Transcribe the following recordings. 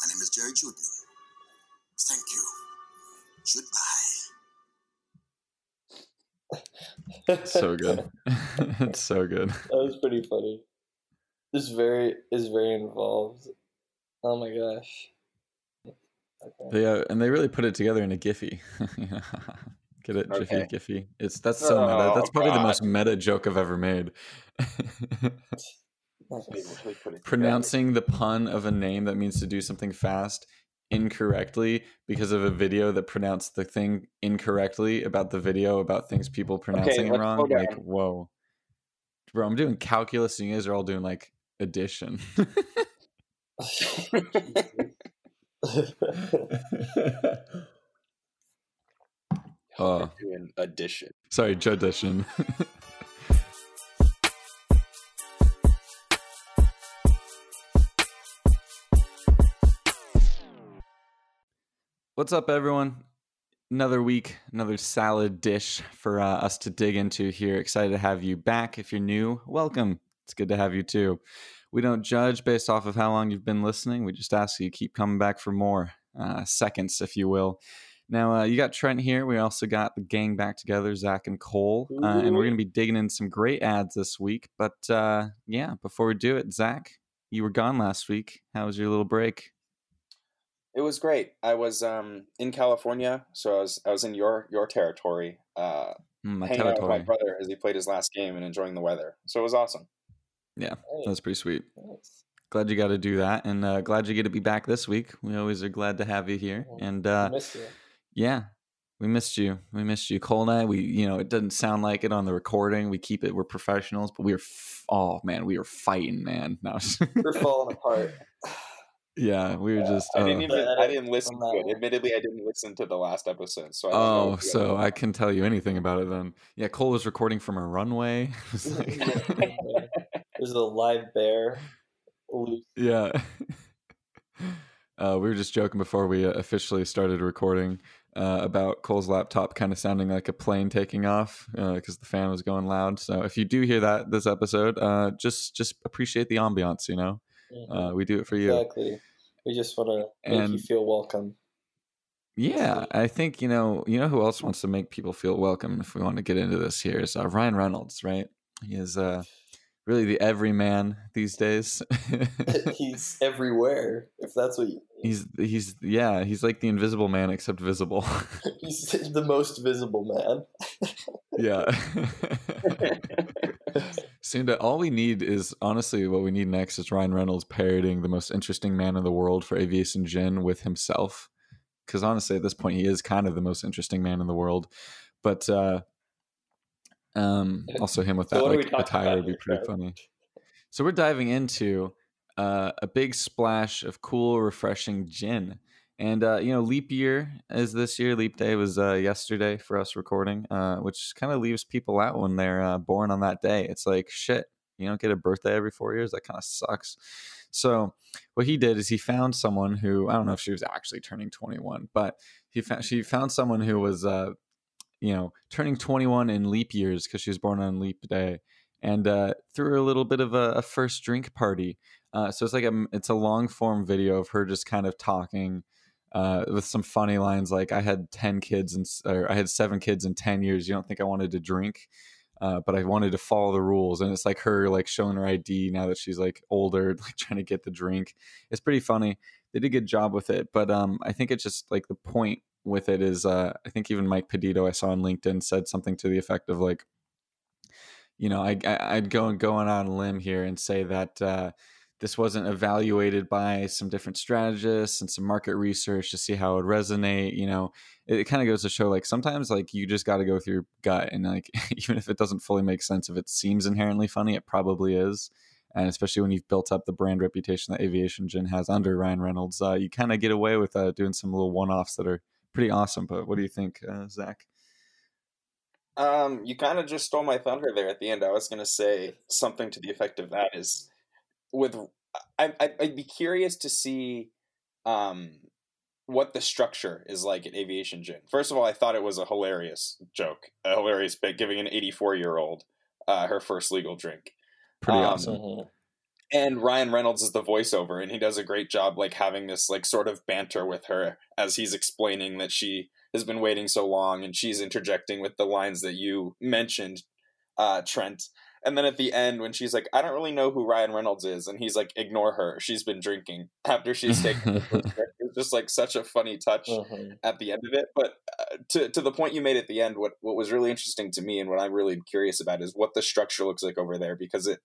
My name is Jerry Judman. Thank you. Goodbye. so good. it's so good. That was pretty funny. This very is very involved. Oh my gosh. Okay. Yeah, and they really put it together in a Giphy. Get it, Jiffy, Okay. Giphy. It's that's so oh, meta. Oh, That's probably the most meta joke I've ever made. They really put it Pronouncing the pun of a name that means to do something fast incorrectly because of a video that pronounced the thing incorrectly about the video about things people pronouncing it wrong. Like, whoa. Bro, I'm doing calculus and you guys are all doing like addition. oh, Doing addition. sorry, Jodition. What's up, everyone? Another week, another salad dish for uh, us to dig into here. Excited to have you back. If you're new, welcome. It's good to have you too. We don't judge based off of how long you've been listening. We just ask you to keep coming back for more uh, seconds, if you will. Now, uh, you got Trent here. We also got the gang back together, Zach and Cole. Uh, and we're going to be digging in some great ads this week. But uh, yeah, before we do it, Zach, you were gone last week. How was your little break? It was great. I was um in California, so I was I was in your your territory, uh, Mm, my hanging out with my brother as he played his last game and enjoying the weather. So it was awesome. Yeah, that's pretty sweet. Nice. Glad you got to do that, and uh, glad you get to be back this week. We always are glad to have you here, and uh, you. yeah, we missed you. We missed you, Cole and I. We, you know, it doesn't sound like it on the recording. We keep it. We're professionals, but we are. F- oh man, we are fighting, man. No, We're falling apart. Yeah, we were just. I didn't uh, even I didn't listen to it. Admittedly, I didn't listen to the last episode. So I Oh, so guys- I can tell you anything about it then. Yeah, Cole was recording from a runway. Like- There's a live bear. loose. Yeah. Uh, we were just joking before we uh, officially started recording uh, about Cole's laptop kind of sounding like a plane taking off because the fan was going loud. So if you do hear that this episode, uh, just just appreciate the ambiance. You know, uh, we do it for you. Exactly. We just want to make you feel welcome. Yeah, I think you know. You know who else wants to make people feel welcome? If we want to get into this here, is uh, Ryan Reynolds. Right? He is uh, really the everyman these days. He's everywhere. If that's what you. He's he's yeah he's like the invisible man except visible. He's the most visible man. yeah. To all we need is honestly what we need next is Ryan Reynolds parodying the most interesting man in the world for aviation gin with himself. Because honestly, at this point, he is kind of the most interesting man in the world. But uh, um, also him with So that we like attire would be pretty funny. So we're diving into uh, a big splash of cool, refreshing gin. And uh, you know, leap year is this year. Leap day was uh, yesterday for us recording, uh, which kind of leaves people out when they're uh, born on that day. It's like shit. You don't get a birthday every four years. That kind of sucks. So what he did is he found someone who I don't know if she was actually turning 21, but he found she found someone who was uh, you know turning 21 in leap years because she was born on leap day, and uh, threw a little bit of a, a first drink party. Uh, so it's like a it's a long form video of her just kind of talking uh, with some funny lines like I had ten kids and or I had seven kids in ten years. You don't think I wanted to drink? Uh, but I wanted to follow the rules, and it's like her like showing her ID now that she's like older, like trying to get the drink. It's pretty funny. They did a good job with it, but um, I think it's just like the point with it is uh, I think even Mike Pedito I saw on LinkedIn said something to the effect of like, you know, I, I I'd go and go on a limb here and say that uh, this wasn't evaluated by some different strategists and some market research to see how it would resonate. You know, it, kind of goes to show like sometimes like you just got to go through your gut and like even if it doesn't fully make sense, if it seems inherently funny, it probably is. And especially when you've built up the brand reputation that Aviation Gin has under Ryan Reynolds, uh, you kind of get away with uh, doing some little one-offs that are pretty awesome. But what do you think, uh, Zach? Um, you kind of just stole my thunder there at the end. I was going to say something to the effect of that is with I, I I'd be curious to see um what the structure is like at Aviation Gin. First of all, I thought it was a hilarious joke, a hilarious bit, giving an 84 year old uh, her first legal drink. Pretty Um, awesome. And Ryan Reynolds is the voiceover, and he does a great job, like having this like sort of banter with her as he's explaining that she has been waiting so long, and she's interjecting with the lines that you mentioned, uh, Trent. And then at the end, when she's like, "I don't really know who Ryan Reynolds is," and he's like, "Ignore her. She's been drinking." After she's taken, the first drink. it's just like such a funny touch Mhm. at the end of it. But uh, to to the point you made at the end, what what was really interesting to me and what I'm really curious about is what the structure looks like over there because it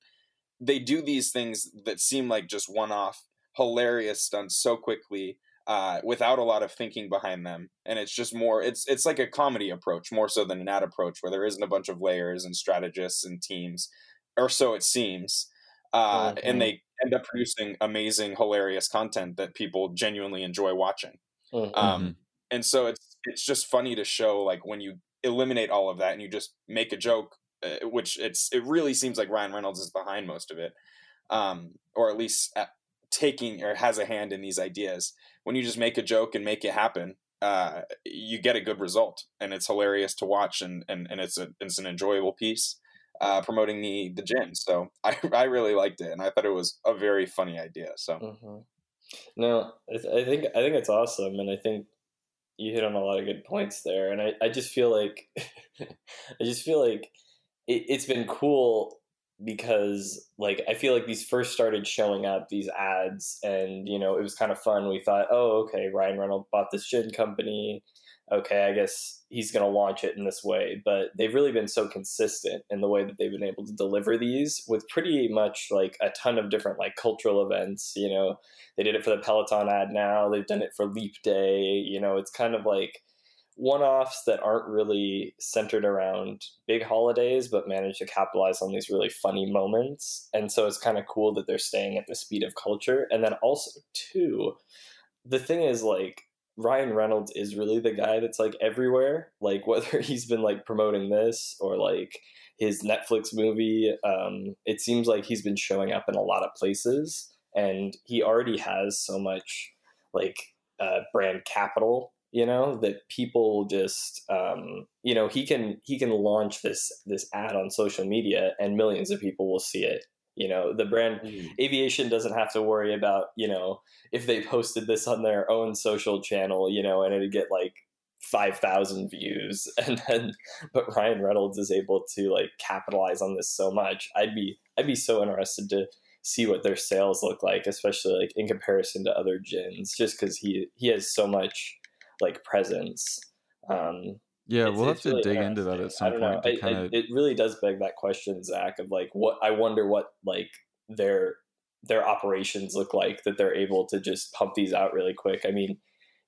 they do these things that seem like just one off hilarious stunts so quickly uh, without a lot of thinking behind them, and it's just more it's it's like a comedy approach more so than an ad approach where there isn't a bunch of layers and strategists and teams, or so it seems. Uh, Mhm. And they end up producing amazing, hilarious content that people genuinely enjoy watching Mhm. um, and so it's it's just funny to show like when you eliminate all of that and you just make a joke which it's it really seems like ryan reynolds is behind most of it um, or at least at taking or has a hand in these ideas. When you just make a joke and make it happen uh, you get a good result and it's hilarious to watch and and, and it's a it's an enjoyable piece uh, promoting the the gin so I, I really liked it and i thought it was a very funny idea so. Hmm No, I, I think I think it's awesome, and I think you hit on a lot of good points there. And I, I just feel like I just feel like it, it's been cool because like I feel like these first started showing up these ads, and you know it was kind of fun. We thought, oh, okay, Ryan Reynolds bought this gin company. Okay, I guess he's going to launch it in this way. But they've really been so consistent in the way that they've been able to deliver these with pretty much like a ton of different like cultural events. You know, they did it for the Peloton ad now. They've done it for Leap Day. You know, it's kind of like one offs that aren't really centered around big holidays, but manage to capitalize on these really funny moments. And so it's kind of cool that they're staying at the speed of culture. And then also, too, the thing is like, Ryan Reynolds is really the guy that's like everywhere. Like whether he's been like promoting this or like his Netflix movie, um, it seems like he's been showing up in a lot of places and he already has so much like uh, brand capital you know that people just um, you know he can he can launch this this ad on social media and millions of people will see it. You know the brand aviation doesn't have to worry about you know if they posted this on their own social channel you know and it'd get like 5000 views. And then but ryan reynolds is able to like capitalize on this so much. I'd be i'd be so interested to see what their sales look like especially like in comparison to other gins just because he he has so much like presence um Yeah, it's- we'll have it's to really dig into that at some point I- kind I- it really does beg that question, Zach, of like what I wonder what like their their operations look like that they're able to just pump these out really quick. I mean,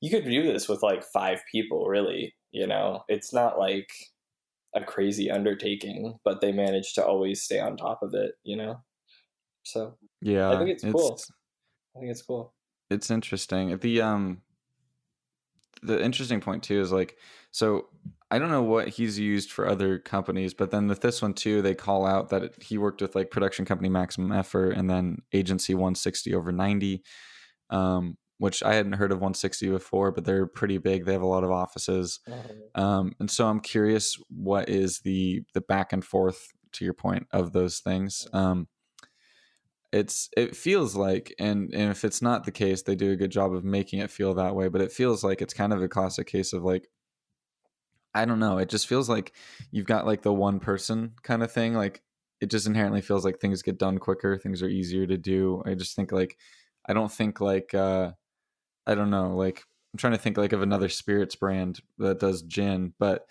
you could do this with like five people, really. You know, it's not like a crazy undertaking, but they manage to always stay on top of it. You know, so Yeah, I think it's cool. I think it's cool. it's interesting. The um the interesting point too is like so I don't know what he's used for other companies, but then with this one too, they call out that it, he worked with like production company Maximum Effort and then agency 160 over 90, um, which I hadn't heard of 160 before, but they're pretty big. They have a lot of offices, um, and so I'm curious what is the the back and forth to your point of those things. Um, it's it feels like and, and if it's not the case they do a good job of making it feel that way but it feels like it's kind of a classic case of like i don't know it just feels like you've got like the one person kind of thing like it just inherently feels like things get done quicker things are easier to do i just think like i don't think like uh i don't know like i'm trying to think like of another spirits brand that does gin but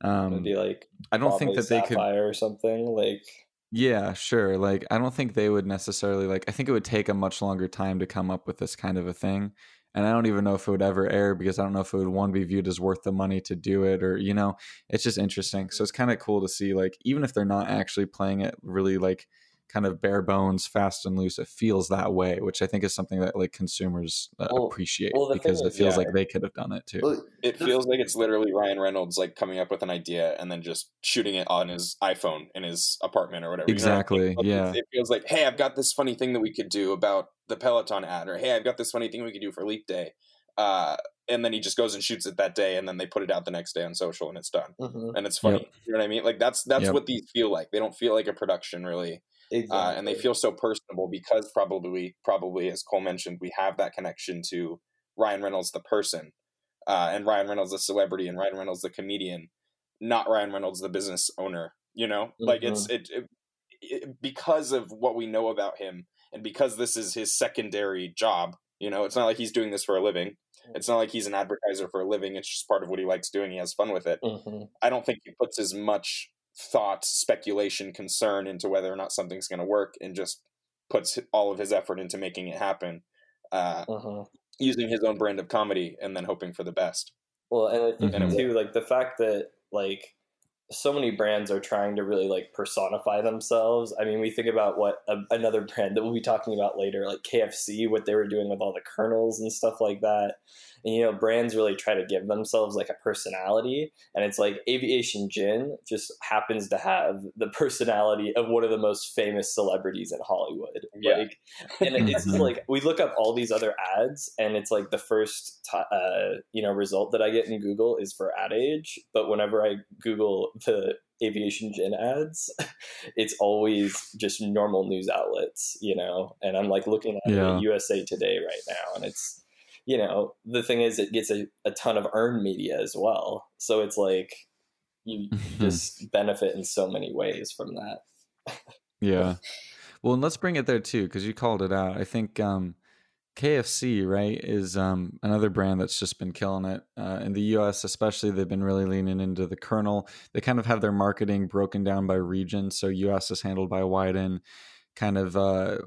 um like i don't think that they could Sapphire or something like. Yeah, sure. Like, I don't think they would necessarily like. I think it would take a much longer time to come up with this kind of a thing, and I don't even know if it would ever air because I don't know if it would one be viewed as worth the money to do it, or you know, it's just interesting. So it's kind of cool to see, like, even if they're not actually playing it really like kind of bare bones, fast and loose, it feels that way, which I think is something that like consumers uh, Well- appreciate well, the thing because it is, feels yeah. like they could have done it too. Well, It feels like it's literally Ryan Reynolds like coming up with an idea and then just shooting it on his iPhone in his apartment or whatever. you know I mean? Exactly, yeah. It, it feels like, hey, I've got this funny thing that we could do about the Peloton ad, or hey, I've got this funny thing we could do for Leap Day. Uh, and then he just goes and shoots it that day, and then they put it out the next day on social, and it's done. Mhm. And it's funny. Yep. You know what I mean? Like that's that's Yep. what these feel like. They don't feel like a production really. Exactly. uh, and they feel so personable because probably probably as Cole mentioned, we have that connection to Ryan Reynolds the person, uh, and Ryan Reynolds the celebrity, and Ryan Reynolds the comedian, not Ryan Reynolds the business owner. You know, like it's it, it, it because of what we know about him, and because this is his secondary job. You know, it's not like he's doing this for a living. It's not like he's an advertiser for a living. It's just part of what he likes doing. He has fun with it. hmm I don't think he puts as much thought, speculation, concern into whether or not something's going to work, and just puts all of his effort into making it happen, uh, hmm using his own brand of comedy, and then hoping for the best. Well, and I think Mhm. too, like the fact that like so many brands are trying to really like personify themselves. I mean, we think about what a, another brand that we'll be talking about later, like KFC, what they were doing with all the colonels and stuff like that. And you know, brands really try to give themselves like a personality, and it's like Aviation Gin just happens to have the personality of one of the most famous celebrities in Hollywood. Yeah. Like, and it's like we look up all these other ads, and it's like the first ti uh, you know result that I get in Google is for Ad Age, but whenever I Google the aviation gin ads, it's always just normal news outlets, you know. And I'm like looking at Yeah. USA Today right now, and it's you know the thing is it gets a, a ton of earned media as well, so it's like you just benefit in so many ways from that. Yeah. Well, and let's bring it there too, because you called it out. I think um, KFC, right, is um, another brand that's just been killing it. Uh, in the US, especially, they've been really leaning into the colonel. They kind of have their marketing broken down by region. So, US is handled by Wieden, kind of uh,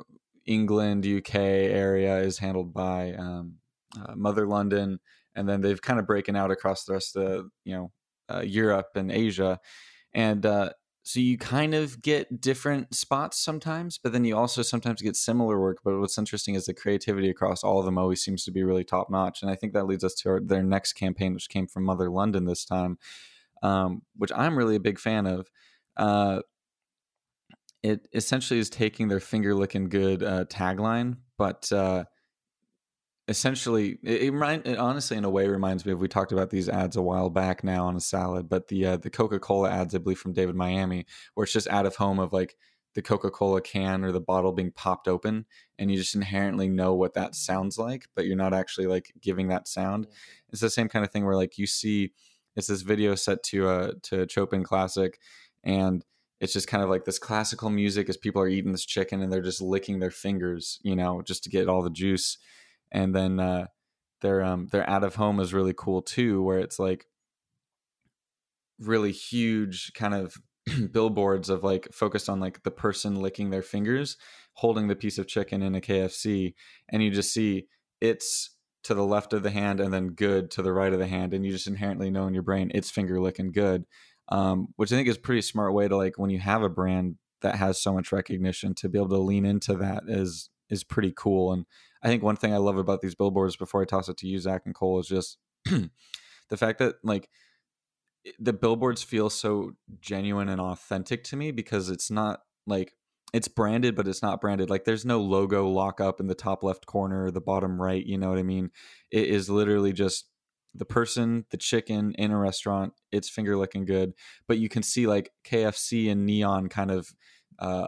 England, UK area is handled by um, uh, Mother London. And then they've kind of breaking out across the rest of, you know, uh, Europe and Asia. And uh, so you kind of get different spots sometimes, but then you also sometimes get similar work. But what's interesting is the creativity across all of them always seems to be really top notch, and I think that leads us to our, their next campaign, which came from Mother London this time, um, which I'm really a big fan of. Uh, it essentially is taking their finger licking good uh, tagline, but uh, essentially it, it, remind, it honestly in a way reminds me of we talked about these ads a while back now on a salad but the uh, the coca-cola ads i believe from david miami where it's just out of home of like the coca-cola can or the bottle being popped open and you just inherently know what that sounds like but you're not actually like giving that sound. It's the same kind of thing where like you see it's this video set to a to a chopin classic and it's just kind of like this classical music as people are eating this chicken and they're just licking their fingers you know just to get all the juice and then uh, their um their out of home is really cool too, where it's like really huge kind of billboards of like focused on like the person licking their fingers, holding the piece of chicken in a KFC, and you just see it's to the left of the hand and then good to the right of the hand, and you just inherently know in your brain it's finger licking good, um, which I think is pretty smart way to like when you have a brand that has so much recognition to be able to lean into that is is pretty cool and I think one thing I love about these billboards before I toss it to you, Zach and Cole, is just the fact that like the billboards feel so genuine and authentic to me because it's not like it's branded, but it's not branded. Like there's no logo lockup in the top left corner or the bottom right. You know what I mean? It is literally just the person, the chicken in a restaurant. It's finger looking good, but you can see like KFC and neon kind of uh,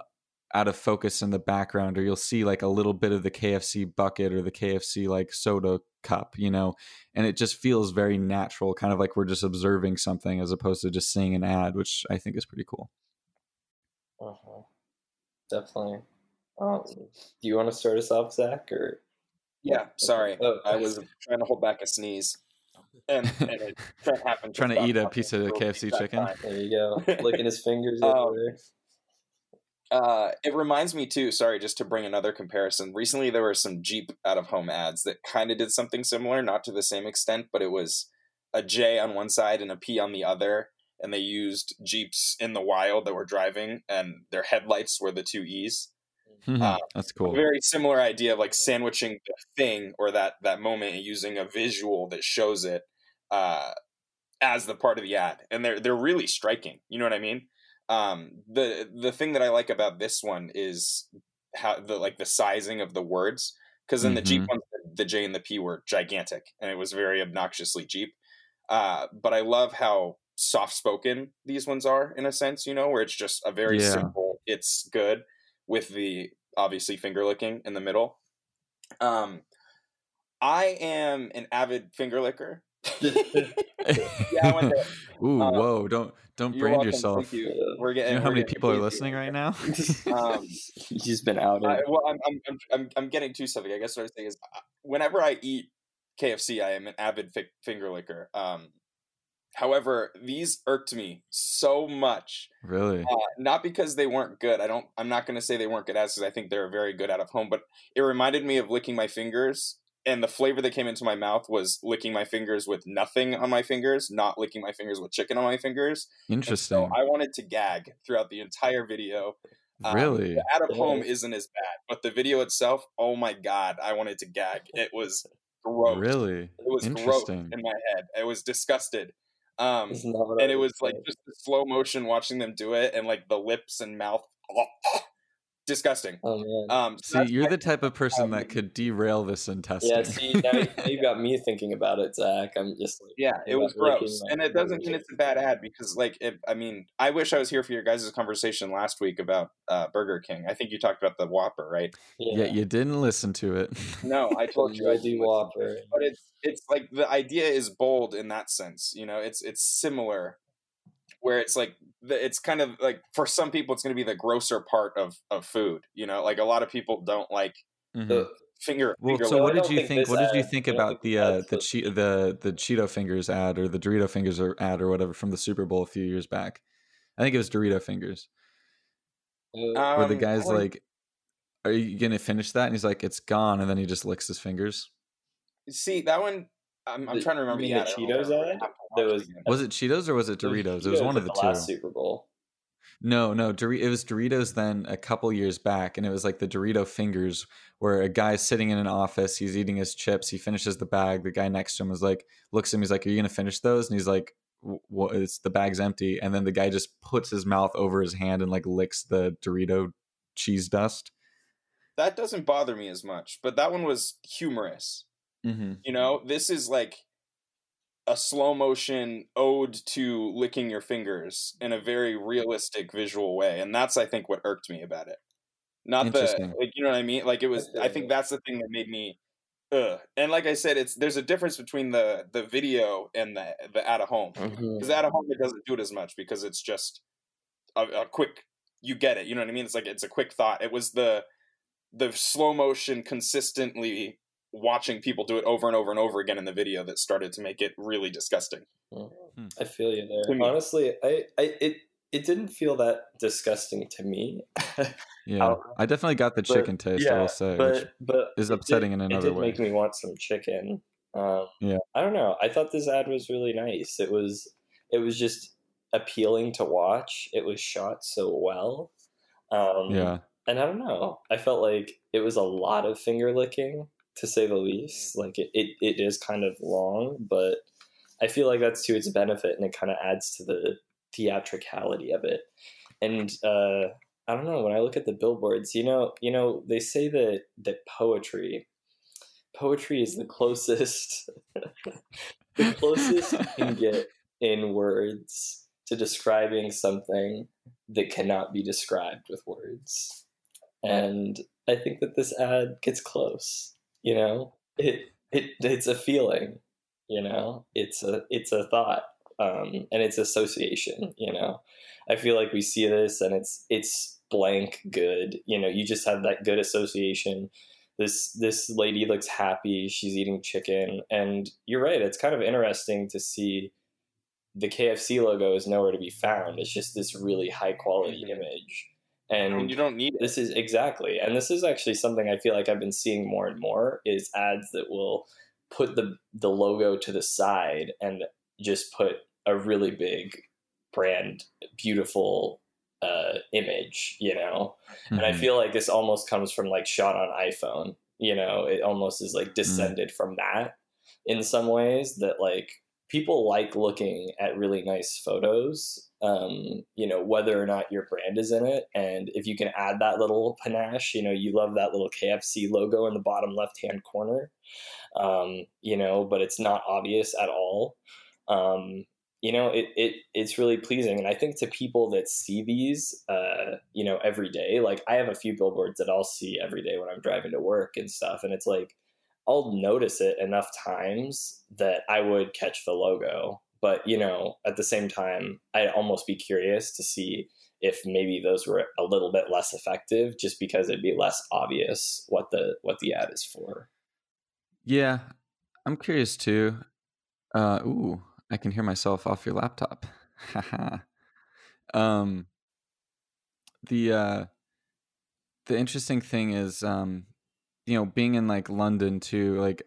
out of focus in the background or you'll see like a little bit of the KFC bucket or the KFC like soda cup, you know, and it just feels very natural, kind of like we're just observing something as opposed to just seeing an ad, which I think is pretty cool. Uh-huh. Definitely. Um, do you want to start us off, Zach, or Yeah, sorry, Oh, I was trying to hold back a sneeze, and, and it happened. Trying to eat a piece of the KFC chicken? time. there you go, licking his fingers Um, over there. Uh, it reminds me too. Sorry, just to bring another comparison. Recently, there were some Jeep out of home ads that kind of did something similar, not to the same extent, but it was a J on one side and a P on the other, and they used Jeeps in the wild that were driving, and their headlights were the two E's. Uh, That's cool. very similar idea of like sandwiching the thing or that that moment and using a visual that shows it uh, as the part of the ad, and they're they're really striking. You know what I mean? Um, the the thing that I like about this one is how the like the sizing of the words because in the Jeep Mhm. one the J and the P were gigantic and it was very obnoxiously Jeep. Uh, but I love how soft spoken these ones are in a sense, you know, where it's just a very Yeah. simple, it's good. with the obviously finger licking in the middle. Um, I am an avid finger licker. yeah, I went there. Ooh, Um, whoa! Don't don't You're brand welcome, yourself. Thank you. We're You getting. know how we're many getting people are listening right now? Um, He's been out. I, well, I'm, I'm, I'm, I'm, I'm getting to something. I guess what I was saying is, uh, whenever I eat KFC, I am an avid fi- finger licker. Um, however, these irked me so much. really? Uh, not because they weren't good. I don't. I'm not going to say they weren't good as because I think they're very good out of home. But it reminded me of licking my fingers, and the flavor that came into my mouth was licking my fingers with nothing on my fingers, not licking my fingers with chicken on my fingers. And Interesting. so I wanted to gag throughout the entire video. Um, really? the out of home Yeah. isn't as bad, but the video itself, oh my god, I wanted to gag. It was gross. Really? It was gross in my head. I was disgusted. Um, It's not and it would was like just the slow motion watching them do it, and like the lips and mouth, disgusting. Oh man. Um, so See, you're the type of person um, that could derail this in testing. yeah. See, now, you- now you got me thinking about it, Zach. I'm just like, Yeah, it was gross, and it doesn't mean it's a bad ad because, like, if I mean, I wish I was here for your guys' conversation last week about uh, Burger King. I think you talked about the Whopper, right? yeah, you didn't listen to it. No, I told you I I do didn't. Whopper. but it's it's like the idea is bold in that sense you know it's it's similar where it's like it's kind of like for some people it's going to be the grosser part of of food you know like a lot of people don't like Mhm. The- finger Well, finger so what did you think think? What did you think about think the uh, the che- the the Cheeto fingers ad or the Dorito fingers or ad or whatever from the Super Bowl a few years back? I think it was Dorito fingers, Uh, where the Um, guy's like- like, "Are you gonna finish that?" And he's like, "It's gone," and then he just licks his fingers. see that one i'm, I'm The- trying to remember you the the I don't know. Cheetos I'm ad? have There it was- Was it Cheetos or was it Doritos? It was Cheetos one of the the last two. Super Bowl. No, no, Dor- it was Doritos then a couple years back, and it was like the Dorito fingers, where a guy's sitting in an office, he's eating his chips, he finishes the bag, the guy next to him is like, looks at him, he's like, "Are you gonna finish those?" And he's like, "What? It's the bag's empty," and then the guy just puts his mouth over his hand and like licks the Dorito cheese dust. that doesn't bother me as much but that one was humorous Mm-hmm. you know this is like a slow motion ode to licking your fingers in a very realistic visual way and that's i think what irked me about it not the like you know what i mean like it was i think that's the thing that made me Ugh. and like i said it's there's a difference between the the video and the the out of home Mm-hmm. because out of home it doesn't do it as much because it's just a, a quick you get it you know what i mean it's like it's a quick thought it was the the slow motion consistently watching people do it over and over and over again in the video that started to make it really disgusting Hmm. I feel you To there. me. Honestly, I, I it it didn't feel that disgusting to me. Yeah, I'll- I definitely got the but- chicken taste. I will say, but which but is upsetting did, in another way. it another did way. make me want some chicken. Um, Yeah. I don't know. I thought this ad was really nice. It was it was just appealing to watch. It was shot so well. Um, yeah, and I don't know. I felt like it was a lot of finger licking, to say the least. Like it, it, it is kind of long, but I feel like that's to its benefit, and it kind of adds to the theatricality of it. And uh, I don't know. When I look at the billboards, you know, you know, they say that that poetry, poetry is the closest, the closest you can get in words to describing something that cannot be described with words. And I think that this ad gets close. You know, it it it's a feeling. You know, it's a it's a thought, um, and it's association. You know, I feel like we see this and it's it's blank good. You know, you just have that good association. This this lady looks happy. She's eating chicken, and you're right. It's kind of interesting to see the KFC logo is nowhere to be found. It's just this really high quality Mhm. image, and and you don't need it this is exactly, and this is actually something I feel like I've been seeing more and more is ads that will put the the logo to the side and just put a really big brand, beautiful uh, image, you know. And I Mhm. feel like this almost comes from like shot on iPhone. You know, it almost is like descended from that in some ways. That like people like looking at really nice photos. Um, you know, whether or not your brand is in it, and if you can add that little panache, you know, you love that little KFC logo in the bottom left hand corner. Um, you know, but it's not obvious at all. Um, you know, it, it it's really pleasing. And I think to people that see these, uh, you know, every day, like I have a few billboards that I'll see every day when I'm driving to work and stuff. And it's like, I'll notice it enough times that I would catch the logo. But, you know, at the same time, I'd almost be curious to see if maybe those were a little bit less effective just because it'd be less obvious what the what the ad is for. Yeah, I'm curious too. Uh, ooh, I can hear myself off your laptop. um, the uh, the interesting thing is, um, you know, being in like London too, like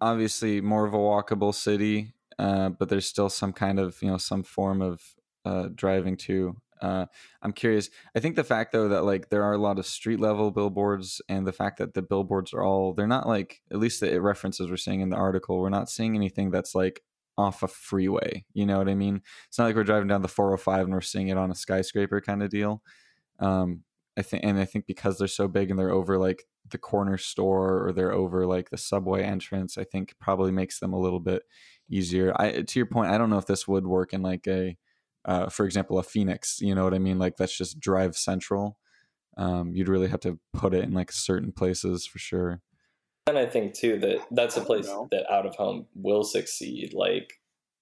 obviously more of a walkable city, uh, but there's still some kind of you know some form of uh, driving to. Uh, I'm curious. I think the fact though that like there are a lot of street level billboards, and the fact that the billboards are all they're not like at least the references we're seeing in the article. We're not seeing anything that's like off a freeway. You know what I mean? It's not like we're driving down the 405 and we're seeing it on a skyscraper kind of deal. Um, I think, and I think because they're so big and they're over like the corner store or they're over like the subway entrance, I think probably makes them a little bit easier. I, to your point, I don't know if this would work in like a, uh, for example, a Phoenix. You know what I mean? Like that's just drive central. Um, you'd really have to put it in like certain places for sure. And I think too that that's a place that out of home will succeed. Like,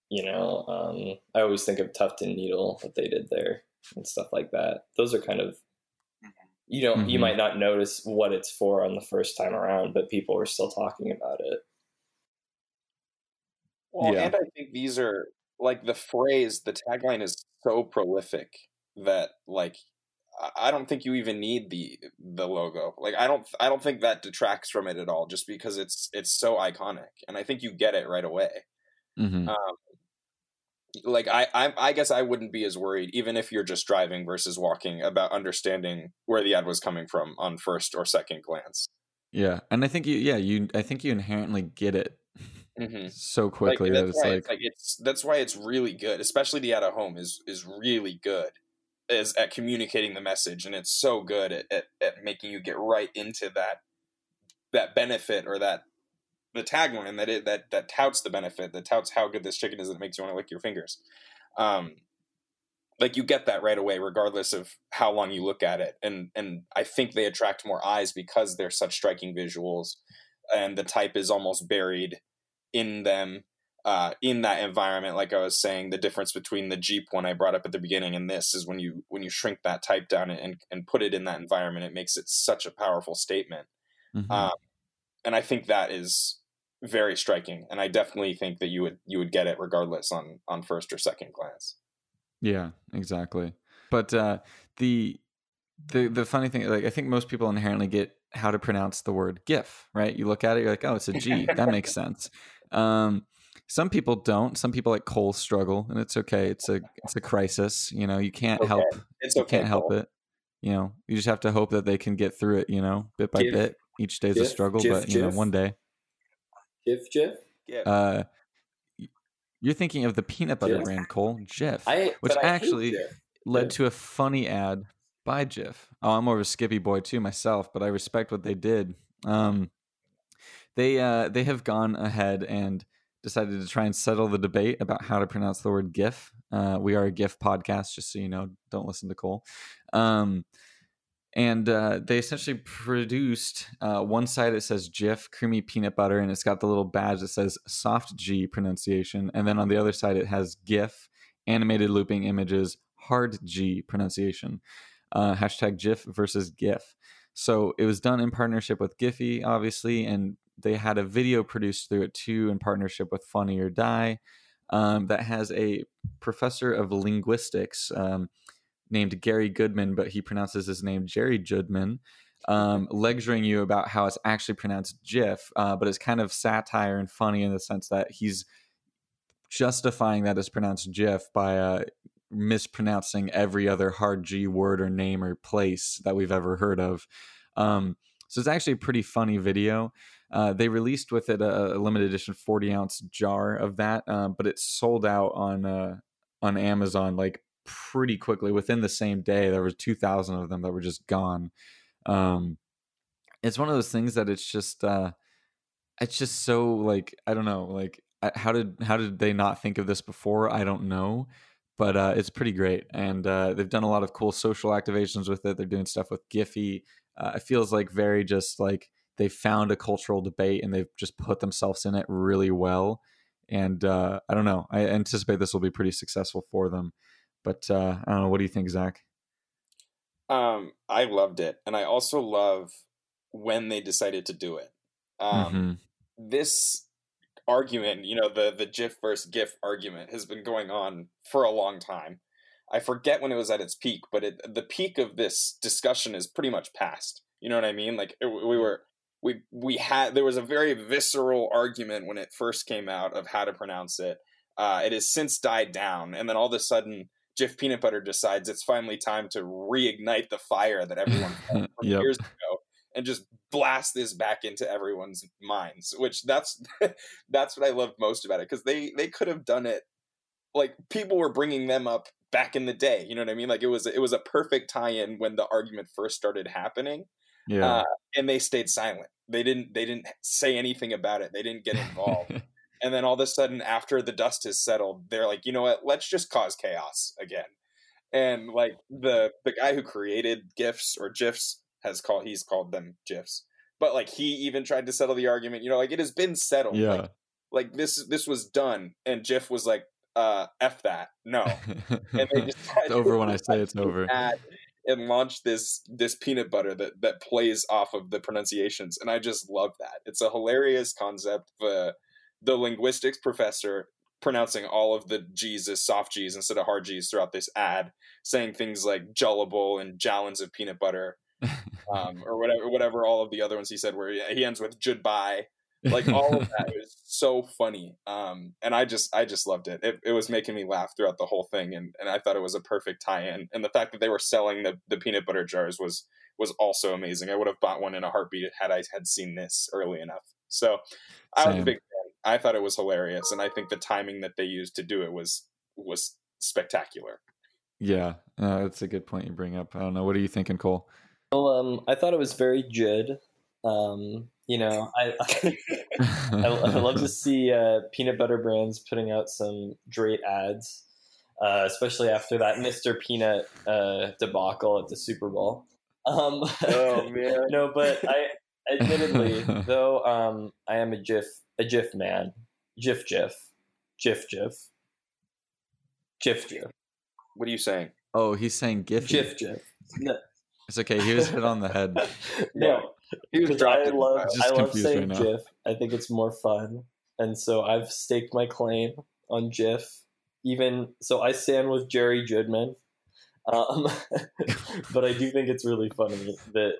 you know, um, I always think of Tuft and Needle, what they did there and stuff like that. Those are kind of, you know, Mhm. you might not notice what it's for on the first time around, but people are still talking about it. Well, Yeah. and I think these are like the phrase, the tagline is so prolific that like I- I don't think you even need the the logo. Like I don't I don't think that detracts from it at all just because it's it's so iconic and I think you get it right away. Mm-hmm. Um like I, I I guess I wouldn't be as worried even if you're just driving versus walking about understanding where the ad was coming from on first or second glance. Yeah, and I think you, yeah, you, I think you inherently get it Mm-hmm. so like quickly that that's it's why like, it's like it's that's why it's really good especially the ad of home is is really good is at communicating the message and it's so good at, at, at making you get right into that that benefit or that the tagline that it that that touts the benefit that touts how good this chicken is that makes you want to lick your fingers um like you get that right away regardless of how long you look at it and and i think they attract more eyes because they're such striking visuals and the type is almost buried in them uh, in that environment like i was saying the difference between the jeep one i brought up at the beginning and this is when you when you shrink that type down and and put it in that environment it makes it such a powerful statement mhm. um, and i think that is very striking and i definitely think that you would you would get it regardless on on first or second glance Yeah, exactly. But uh, the the the funny thing, like I think most people inherently get how to pronounce the word GIF, right? You look at it, you're like, oh, it's a G. that makes sense. Um, some people don't. Some people like Cole struggle, and it's okay. It's a it's a crisis. You know, you can't Okay. help it's you can't help it. You know, you just have to hope that they can get through it. You know, bit by Gif. bit. Each day's a struggle, gif, but you know, one day. Jif, Jif. yeah Uh, you're thinking of the peanut butter Jif? brand, Cole Jif. I, Which I actually- Jif. led Yeah. to a funny ad by Jif. Oh, I'm more of a Skippy boy too myself, but I respect what they did. Um, they uh, they have gone ahead and decided to try and settle the debate about how to pronounce the word GIF. Uh, we are a GIF podcast, just so you know. Don't listen to Cole. Um, and uh, they essentially produced uh, one side it says Jif creamy peanut butter, and it's got the little badge that says soft G pronunciation, and then on the other side it has GIF animated looping images hard G pronunciation. Uh, hashtag GIF versus GIF. So it was done in partnership with Giphy, obviously, and they had a video produced through it too in partnership with Funny or Die um, that has a professor of linguistics um, named Gary Goodman, but he pronounces his name Jerry Judman, um, lecturing you about how it's actually pronounced GIF, uh, but it's kind of satire and funny in the sense that he's justifying that it's pronounced GIF by uh, mispronouncing every other hard G word or name or place that we've ever heard of. Um, so it's actually a pretty funny video. Uh, they released with it a, a limited edition 40 ounce jar of that, uh, but it sold out on uh, on Amazon like pretty quickly. Within the same day, there was 2,000 of them that were just gone. Um, it's one of those things that it's just uh, it's just so like I don't know like how did how did they not think of this before? I don't know, but uh, it's pretty great, and uh, they've done a lot of cool social activations with it. They're doing stuff with Giphy. Uh, it feels like very just like they found a cultural debate and they've just put themselves in it really well. And uh, I don't know. I anticipate this will be pretty successful for them. But uh, I don't know. What do you think, Zach? Um, I loved it, and I also love when they decided to do it. Um, Mhm. This argument, you know, the the GIF versus GIF argument, has been going on for a long time. I forget when it was at its peak, but it, the peak of this discussion is pretty much past. You know what I mean? Like it, we were, we we had there was a very visceral argument when it first came out of how to pronounce it. Uh, it has since died down, and then all of a sudden, Jif Peanut Butter decides it's finally time to reignite the fire that everyone from Yep. years ago, and just blast this back into everyone's minds. Which that's that's what I loved most about it because they they could have done it like people were bringing them up back in the day. You know what I mean? Like it was it was a perfect tie-in when the argument first started happening, Yeah. uh, and they stayed silent. They didn't they didn't say anything about it. They didn't get involved. and then all of a sudden, after the dust has settled, they're like, you know what? Let's just cause chaos again. And like the the guy who created gifs or gifs has called he's called them gifs. But like he even tried to settle the argument. You know, like it has been settled. yeah. Like, like this this was done, and Jif was like, uh, "F that, no." And they just it's over when I say it's over. and launch this this peanut butter that that plays off of the pronunciations, and I just love that. It's a hilarious concept. The the linguistics professor pronouncing all of the G's as soft G's instead of hard G's throughout this ad, saying things like "jullable" and "jallins of peanut butter," um, or whatever whatever all of the other ones he said. Where he, ends with "goodbye." like all of that was so funny um and i just i just loved it. it it was making me laugh throughout the whole thing and and i thought it was a perfect tie-in and the fact that they were selling the the peanut butter jars was was also amazing i would have bought one in a heartbeat had i had seen this early enough so i was a big fan i thought it was hilarious and i think the timing that they used to do it was was spectacular Yeah, uh, that's a good point you bring up. I don't know. What are you thinking, Cole? Well, um, I thought it was very good. Um, you know, I I, I love to see uh, peanut butter brands putting out some great ads, uh, especially after that Mr. Peanut uh, debacle at the Super Bowl. Um, Oh, man. no, but I admittedly though um, I am a GIF a GIF man, GIF GIF, GIF GIF, GIF GIF, what are you saying oh, he's saying Giphy. GIF GIF. No, It's okay. He was hit on the head. no, he was because I dropped love Just I love saying right. GIF. I think it's more fun, and so I've staked my claim on GIF. Even so, I stand with Jerry Judman, um, but I do think it's really funny that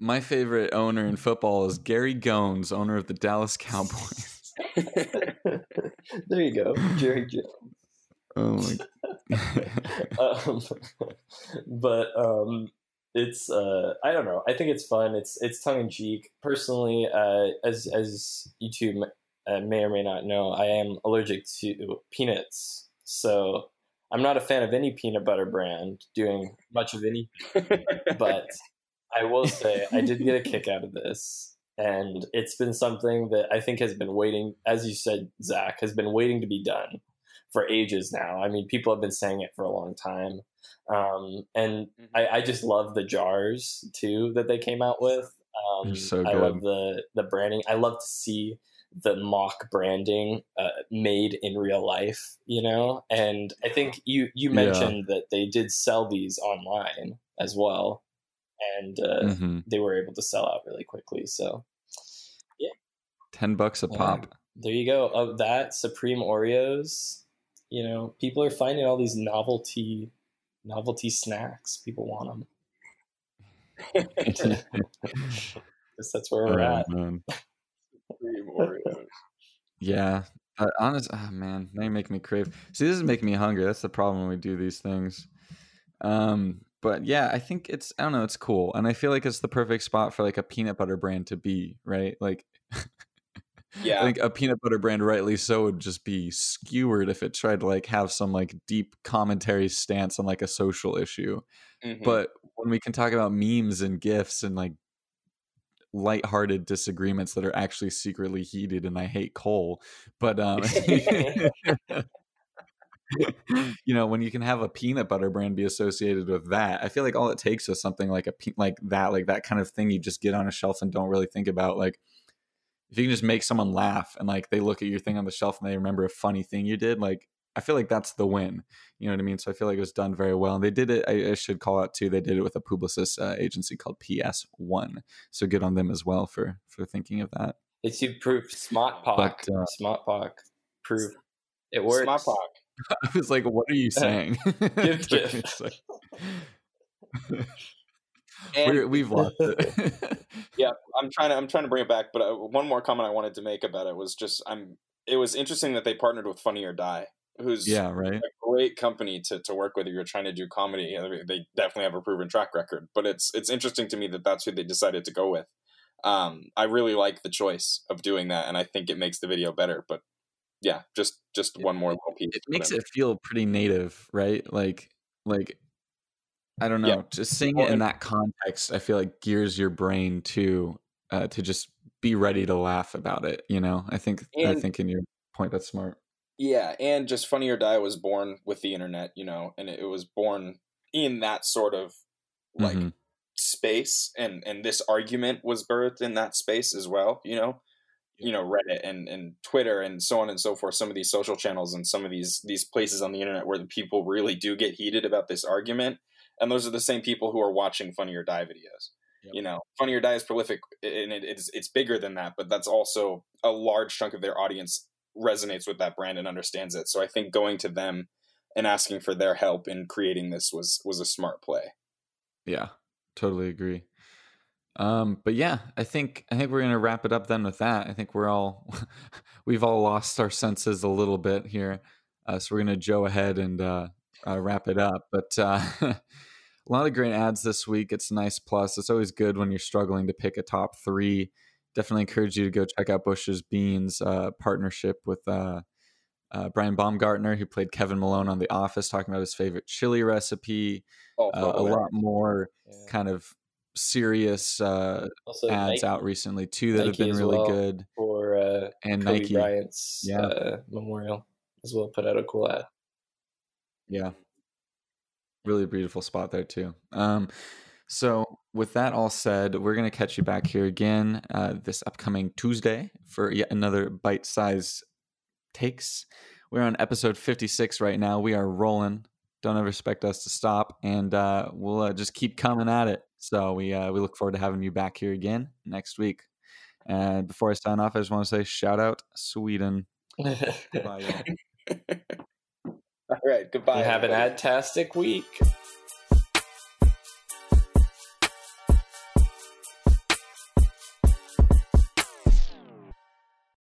My favorite owner in football is Gary Gones, owner of the Dallas Cowboys. there you go, Jerry Judman. Oh my. um, but um, it's uh, I don't know. I think it's fun. It's it's tongue in cheek. Personally, uh, as as you two uh, may or may not know, I am allergic to peanuts, so I'm not a fan of any peanut butter brand doing much of any. But I will say I did get a kick out of this. And it's been something that I think has been waiting, as you said, Zach, has been waiting to be done for ages now. I mean, people have been saying it for a long time. Um, and I, I just love the jars too that they came out with. Um, They're so I love the the branding. I love to see the mock branding uh, made in real life, you know. And I think you you Yeah. mentioned that they did sell these online as well, and uh, Mhm. they were able to sell out really quickly. So yeah, Ten bucks a Yeah. pop. there you go. Of that Supreme Oreos, you know, people are finding all these novelty novelty snacks. People want them. Guess that's where we're Oh, at. man. Supreme Oreos. Yeah. Uh, honest, oh man, now you make me crave. See, this is making me hungry. That's the problem when we do these things. Um, but yeah, I think it's I don't know, it's cool, and I feel like it's the perfect spot for like a peanut butter brand to be, right? Like, yeah I think a peanut butter brand, rightly so, would just be skewered if it tried to like have some like deep commentary stance on like a social issue. Mhm. But when we can talk about memes and gifs and like lighthearted disagreements that are actually secretly heated and I hate Cole, But um you know, when you can have a peanut butter brand be associated with that, I feel like all it takes is something like a pe- like that, like that kind of thing you just get on a shelf and don't really think about. Like if you can just make someone laugh and like they look at your thing on the shelf and they remember a funny thing you did, like I feel like that's the win. You know what I mean? So I feel like it was done very well, and they did it. I, I should call out too. They did it with a publicist uh, agency called PS One. So good on them as well for for thinking of that. It's you proof smart pock. But, uh, smart pock proof. It works. Smart Pock. I was like, "What are you saying?" Give gift. It's like- And We're, we've lost it. yeah, I'm trying to I'm trying to bring it back, but uh, one more comment I wanted to make about it was just I'm. It was interesting that they partnered with Funny or Die, who's yeah, right. a great company to, to work with if you're trying to do comedy. I mean, they definitely have a proven track record, but it's it's interesting to me that that's who they decided to go with. Um, I really like the choice of doing that, and I think it makes the video better. But yeah, just just one more little piece. It makes it feel pretty native, right? Like, like I don't know. Yeah. Just seeing it in that context, I feel like gears your brain to uh, to just be ready to laugh about it. You know, I think I think in your point that's smart. Yeah, and just Funny or Die was born with the internet, you know, and it was born in that sort of like Mhm. space, and and this argument was birthed in that space as well, you know, you know, Reddit and and Twitter and so on and so forth. Some of these social channels and some of these these places on the internet where the people really do get heated about this argument, and those are the same people who are watching Funny or Die videos. Yep. You know, Funny or Die is prolific, and it, it's it's bigger than that, but that's also a large chunk of their audience resonates with that brand and understands it. So I think going to them and asking for their help in creating this was was a smart play. Yeah, totally agree. Um, but yeah, I think I think we're gonna wrap it up then with that. I think we're all we've all lost our senses a little bit here, uh, so we're gonna Joe ahead and uh, uh, wrap it up. But uh, a lot of great ads this week. It's a nice plus. It's always good when you're struggling to pick a top three. Definitely encourage you to go check out Bush's Beans uh, partnership with uh, uh, Brian Baumgartner, who played Kevin Malone on The Office, talking about his favorite chili recipe. Oh, a lot more Yeah. kind of serious uh, Also, ads Nike out recently too that have been really well. good. for uh, And Kobe Nike, Bryant's Yeah. uh, memorial as well. Put out a cool ad. yeah, really beautiful spot there too. Um, so with that all said, we're gonna catch you back here again uh, this upcoming Tuesday for yet another bite-sized takes. We're on episode 56 right now. We are rolling. Don't ever expect us to stop, and uh, we'll uh, just keep coming at it. So we uh, we look forward to having you back here again next week. And before I sign off, I just want to say shout out Sweden. Goodbye, y'all. All right, goodbye. you have an everybody. adtastic week.